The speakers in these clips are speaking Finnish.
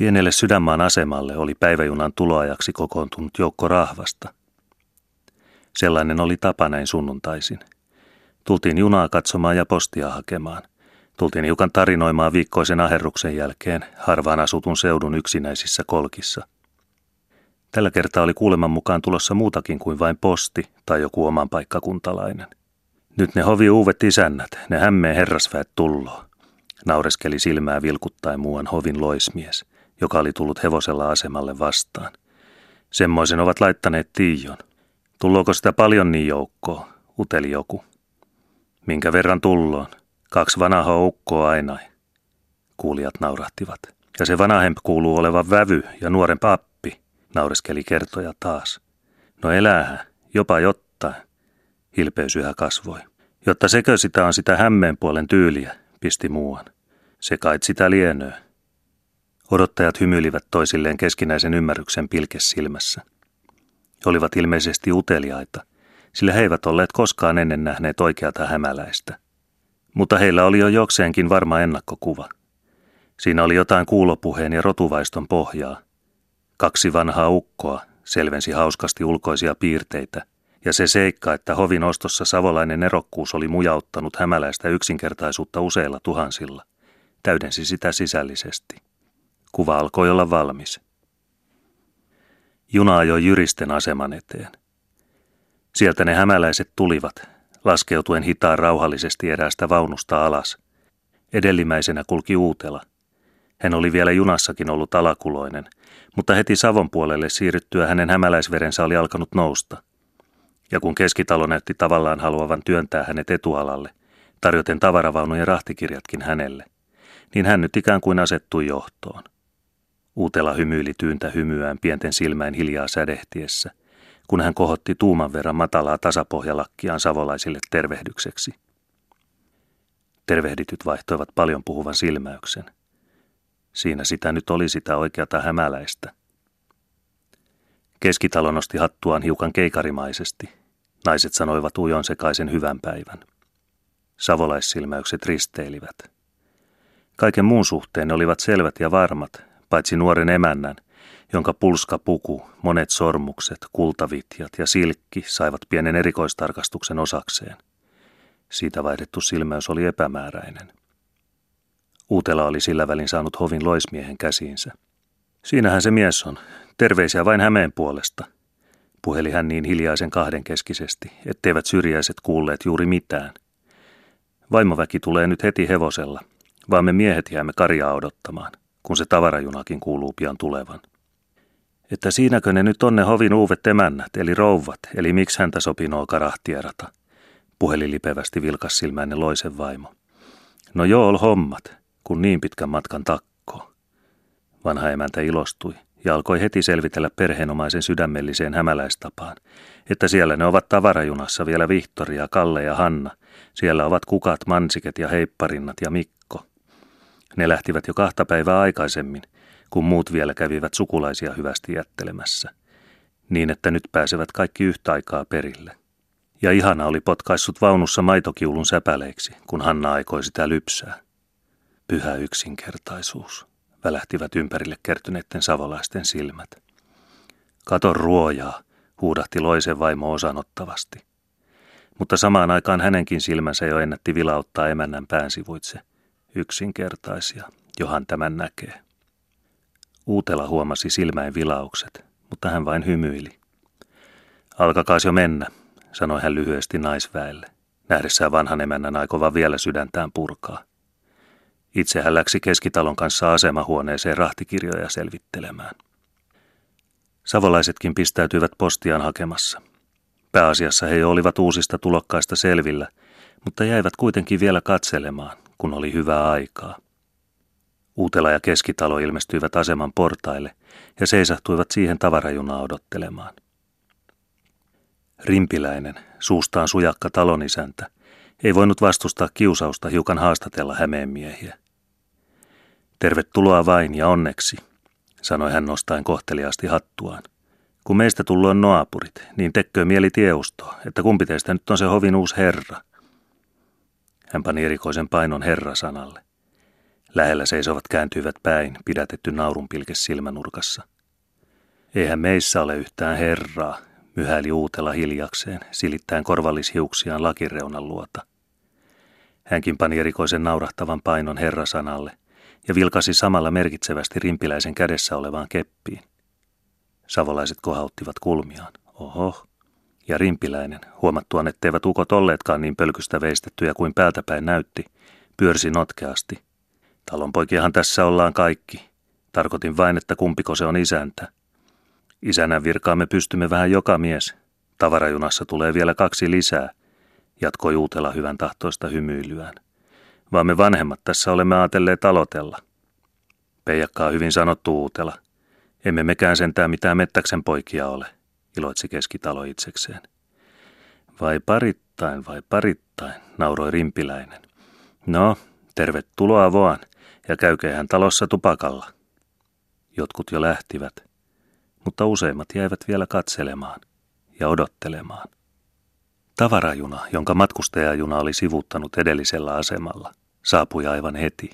Pienelle sydänmaan asemalle oli päiväjunan tuloajaksi kokoontunut joukko rahvasta. Sellainen oli tapa näin sunnuntaisin. Tultiin junaa katsomaan ja postia hakemaan. Tultiin hiukan tarinoimaan viikkoisen aherruksen jälkeen harvaan asutun seudun yksinäisissä kolkissa. Tällä kertaa oli kuuleman mukaan tulossa muutakin kuin vain posti tai joku oman paikkakuntalainen. Nyt ne hovi uuvet isännät, ne hämmeen herrasväet tulloo. Naureskeli silmää vilkuttaen muuan hovin loismies, joka oli tullut hevosella asemalle vastaan. Semmoisen ovat laittaneet Tiijon. Tullooko sitä paljon niin joukkoa, uteli joku. Minkä verran tulloon? Kaksi vanhaa ukkoa aina. Kuulijat naurahtivat. Ja se vanhempi kuuluu olevan vävy ja nuoren pappi, naureskeli kertoja taas. No eläähän, jopa jotta. Hilpeys yhä kasvoi. Jotta sekö sitä on sitä hämmeen puolen tyyliä, pisti muuan. Se kait sitä lienöä. Odottajat hymyilivät toisilleen keskinäisen ymmärryksen pilkes. He olivat ilmeisesti uteliaita, sillä he eivät olleet koskaan ennen nähneet oikeata hämäläistä. Mutta heillä oli jo jokseenkin varma ennakkokuva. Siinä oli jotain kuulopuheen ja rotuvaiston pohjaa. Kaksi vanhaa ukkoa selvensi hauskasti ulkoisia piirteitä, ja se seikka, että hovin ostossa savolainen erokkuus oli mujauttanut hämäläistä yksinkertaisuutta useilla tuhansilla, täydensi sitä sisällisesti. Kuva alkoi olla valmis. Juna ajoi jyristen aseman eteen. Sieltä ne hämäläiset tulivat, laskeutuen hitaan rauhallisesti eräästä vaunusta alas. Edellimmäisenä kulki Uutela. Hän oli vielä junassakin ollut alakuloinen, mutta heti Savon puolelle siirryttyä hänen hämäläisverensä oli alkanut nousta. Ja kun keskitalo näytti tavallaan haluavan työntää hänet etualalle, tarjoten tavaravaunujen ja rahtikirjatkin hänelle, niin hän nyt ikään kuin asettui johtoon. Uutela hymyili tyyntä hymyään pienten silmäin hiljaa sädehtiessä, kun hän kohotti tuuman verran matalaa tasapohjalakkiaan savolaisille tervehdykseksi. Tervehdityt vaihtoivat paljon puhuvan silmäyksen. Siinä sitä nyt oli sitä oikeata hämäläistä. Keskitalo nosti hattuaan hiukan keikarimaisesti. Naiset sanoivat ujon sekaisen hyvän päivän. Savolaissilmäykset risteilivät. Kaiken muun suhteen ne olivat selvät ja varmat, paitsi nuoren emännän, jonka pulska puku, monet sormukset, kultavitjat ja silkki saivat pienen erikoistarkastuksen osakseen. Siitä vaihdettu silmäys oli epämääräinen. Uutela oli sillä välin saanut hovin loismiehen käsiinsä. Siinähän se mies on. Terveisiä vain Hämeen puolesta. Puheli hän niin hiljaisen kahdenkeskisesti, etteivät syrjäiset kuulleet juuri mitään. Vaimoväki tulee nyt heti hevosella, vaan me miehet jäämme karjaa odottamaan kun se tavarajunakin kuuluu pian tulevan. Että siinäkö ne nyt on ne hovin uuvet emännät, eli rouvat, eli miksi häntä sopinoo karahtierata, puheli lipevästi silmäinen loisen vaimo. No joo, ol hommat, kun niin pitkän matkan takko. Vanha emäntä ilostui ja alkoi heti selvitellä perheenomaisen sydämelliseen hämäläistapaan, että siellä ne ovat tavarajunassa vielä Vihtoria, Kalle ja Hanna, siellä ovat kukat, mansiket ja heipparinnat ja Mikko. Ne lähtivät jo kahta päivää aikaisemmin, kun muut vielä kävivät sukulaisia hyvästi jättelemässä, niin että nyt pääsevät kaikki yhtä aikaa perille. Ja ihana oli potkaissut vaunussa maitokiulun säpäleiksi, kun Hanna aikoi sitä lypsää. Pyhä yksinkertaisuus, välähtivät ympärille kertyneiden savolaisten silmät. Katon ruojaa, huudahti loisen vaimo osanottavasti. Mutta samaan aikaan hänenkin silmänsä jo ennätti vilauttaa emännän päänsivuitse – yksinkertaisia, johan tämän näkee. Uutela huomasi silmäin vilaukset, mutta hän vain hymyili. Alkakaas jo mennä, sanoi hän lyhyesti naisväelle, nähdessään vanhan emännän aikova vielä sydäntään purkaa. Itse hän läksi keskitalon kanssa asemahuoneeseen rahtikirjoja selvittelemään. Savolaisetkin pistäytyivät postiaan hakemassa. Pääasiassa he olivat uusista tulokkaista selvillä, mutta jäivät kuitenkin vielä katselemaan, kun oli hyvää aikaa. Uutela ja keskitalo ilmestyivät aseman portaille ja seisahtuivat siihen tavarajunaa odottelemaan. Rimpiläinen, suustaan sujakka talonisäntä, ei voinut vastustaa kiusausta hiukan haastatella Hämeen miehiä. Tervetuloa vain ja onneksi, sanoi hän nostaen kohteliaasti hattuaan. Kun meistä tulloon naapurit, niin tekkö mieli tieustoa, että kumpi teistä nyt on se hovin uusi herra – hän pani erikoisen painon herrasanalle. Lähellä seisovat kääntyivät päin, pidätetty naurunpilke silmänurkassa. Eihän meissä ole yhtään herraa, myhäili uutella hiljakseen, silittäen korvallishiuksiaan lakireunan luota. Hänkin pani erikoisen naurahtavan painon herrasanalle ja vilkasi samalla merkitsevästi rimpiläisen kädessä olevaan keppiin. Savolaiset kohauttivat kulmiaan. Oho. Ja rimpiläinen, huomattuaan etteivät ukot olleetkaan niin pölkystä veistettyjä kuin päältäpäin näytti, pyörsi notkeasti. Talonpoikiahan tässä ollaan kaikki. Tarkoitin vain, että kumpiko se on isäntä. Isänän virkaan me pystymme vähän joka mies. Tavarajunassa tulee vielä kaksi lisää, jatkoi Uutela hyvän tahtoista hymyilyään. Vaan me vanhemmat tässä olemme ajatelleet aloitella. Peijakkaa hyvin sanottu Uutela. Emme mekään sentään mitään mettäksen poikia ole, iloitsi keskitalo itsekseen. Vai parittain, vai parittain, nauroi rimpiläinen. No, tervetuloa vaan, ja käykeihän talossa tupakalla. Jotkut jo lähtivät, mutta useimmat jäivät vielä katselemaan ja odottelemaan. Tavarajuna, jonka matkustajajuna oli sivuttanut edellisellä asemalla, saapui aivan heti.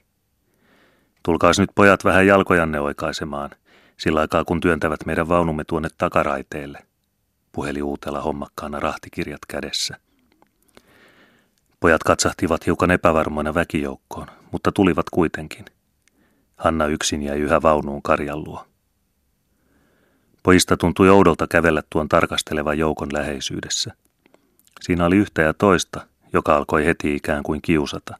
Tulkaas nyt pojat vähän jalkojanne oikaisemaan, sillä aikaa kun työntävät meidän vaunumme tuonne takaraiteelle, puheli uutella hommakkaana rahtikirjat kädessä. Pojat katsahtivat hiukan epävarmoina väkijoukkoon, mutta tulivat kuitenkin. Hanna yksin jäi yhä vaunuun karjan luo. Pojista tuntui oudolta kävellä tuon tarkastelevan joukon läheisyydessä. Siinä oli yhtä ja toista, joka alkoi heti ikään kuin kiusata.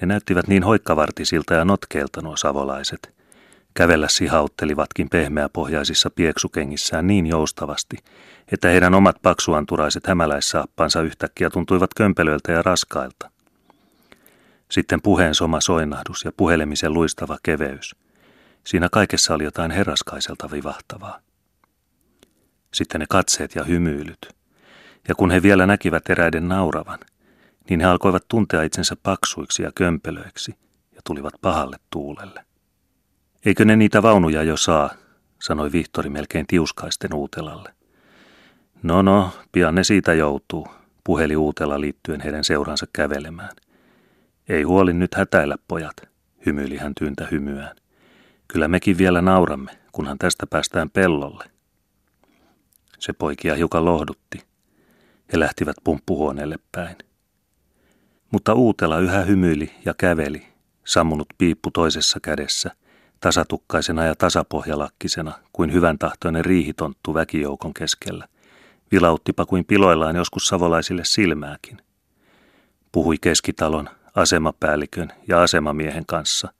Ne näyttivät niin hoikkavartisilta ja notkeilta nuo savolaiset. Kävellä sihauttelivatkin pehmeäpohjaisissa pieksukengissään niin joustavasti, että heidän omat paksuanturaiset hämäläissaappansa yhtäkkiä tuntuivat kömpelöiltä ja raskailta. Sitten puheen soma soinnahdus ja puhelemisen luistava keveys. Siinä kaikessa oli jotain herraskaiselta vivahtavaa. Sitten ne katseet ja hymyilyt. Ja kun he vielä näkivät eräiden nauravan, niin he alkoivat tuntea itsensä paksuiksi ja kömpelöiksi ja tulivat pahalle tuulelle. Eikö ne niitä vaunuja jo saa, sanoi Vihtori melkein tiuskaisten Uutelalle. No no, pian ne siitä joutuu, puheli Uutela liittyen heidän seuransa kävelemään. Ei huoli nyt hätäillä, pojat, hymyili hän tyyntä hymyään. Kyllä mekin vielä nauramme, kunhan tästä päästään pellolle. Se poikia hiukan lohdutti. He lähtivät pumppuhuoneelle päin. Mutta Uutela yhä hymyili ja käveli, sammunut piippu toisessa kädessä, tasatukkaisena ja tasapohjalakkisena kuin hyvän tahtoinen riihitonttu väkijoukon keskellä. Vilauttipa kuin piloillaan joskus savolaisille silmääkin. Puhui keskitalon, asemapäällikön ja asemamiehen kanssa.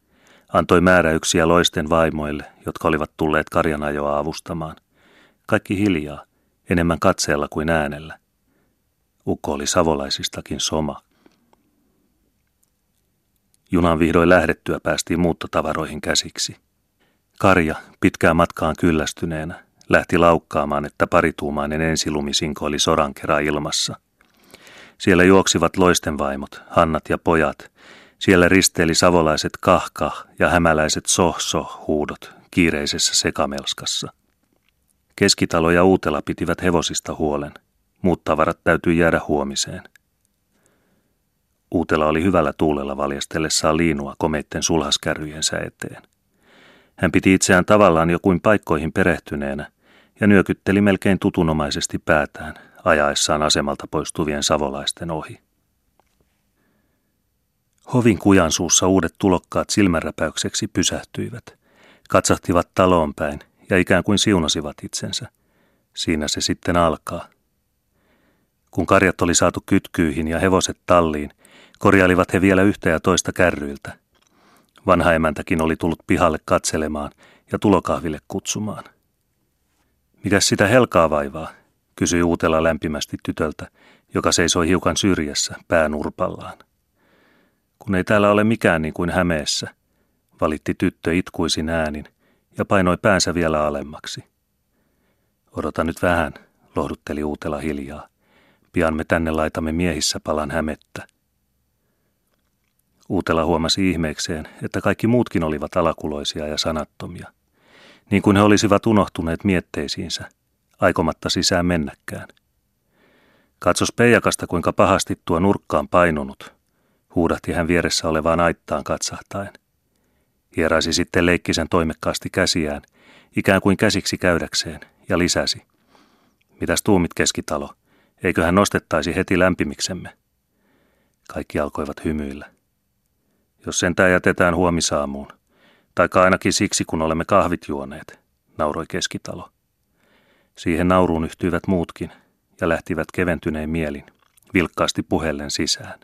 Antoi määräyksiä loisten vaimoille, jotka olivat tulleet karjanajoa avustamaan. Kaikki hiljaa, enemmän katseella kuin äänellä. Ukko oli savolaisistakin soma. Junan vihdoin lähdettyä päästiin muuttotavaroihin käsiksi. Karja, pitkään matkaan kyllästyneenä, lähti laukkaamaan, että parituumainen ensilumisinko oli sorankera ilmassa. Siellä juoksivat loistenvaimot, hannat ja pojat. Siellä risteili savolaiset kahka ja hämäläiset sohso huudot kiireisessä sekamelskassa. Keskitalo ja Uutela pitivät hevosista huolen. Muut tavarat täytyy jäädä huomiseen. Uutela oli hyvällä tuulella valjastellessaan liinua komeitten sulhaskärryjensä eteen. Hän piti itseään tavallaan jo kuin paikkoihin perehtyneenä ja nyökytteli melkein tutunomaisesti päätään ajaessaan asemalta poistuvien savolaisten ohi. Hovin kujan suussa uudet tulokkaat silmänräpäykseksi pysähtyivät, katsahtivat taloon päin ja ikään kuin siunasivat itsensä. Siinä se sitten alkaa. Kun karjat oli saatu kytkyihin ja hevoset talliin, korjailivat he vielä yhtä ja toista kärryiltä. Vanha emäntäkin oli tullut pihalle katselemaan ja tulokahville kutsumaan. Mitäs sitä helkaa vaivaa, kysyi Uutela lämpimästi tytöltä, joka seisoi hiukan syrjässä, päänurpallaan. Kun ei täällä ole mikään niin kuin Hämeessä, valitti tyttö itkuisin äänin ja painoi päänsä vielä alemmaksi. Odota nyt vähän, lohdutteli Uutela hiljaa. Pian me tänne laitamme miehissä palan hämettä. Uutela huomasi ihmeekseen, että kaikki muutkin olivat alakuloisia ja sanattomia, niin kuin he olisivat unohtuneet mietteisiinsä, aikomatta sisään mennäkään. Katsos Peijakasta, kuinka pahasti tuo nurkkaan painunut, huudahti hän vieressä olevaan aittaan katsahtaen. Hieraisi sitten leikkisen toimekkaasti käsiään, ikään kuin käsiksi käydäkseen, ja lisäsi. Mitäs tuumit keskitalo? Eiköhän nostettaisi heti lämpimiksemme. Kaikki alkoivat hymyillä. Jos sentään jätetään huomisaamuun, taikka ainakin siksi, kun olemme kahvit juoneet, nauroi keskitalo. Siihen nauruun yhtyivät muutkin ja lähtivät keventynein mielin, vilkkaasti puheellen sisään.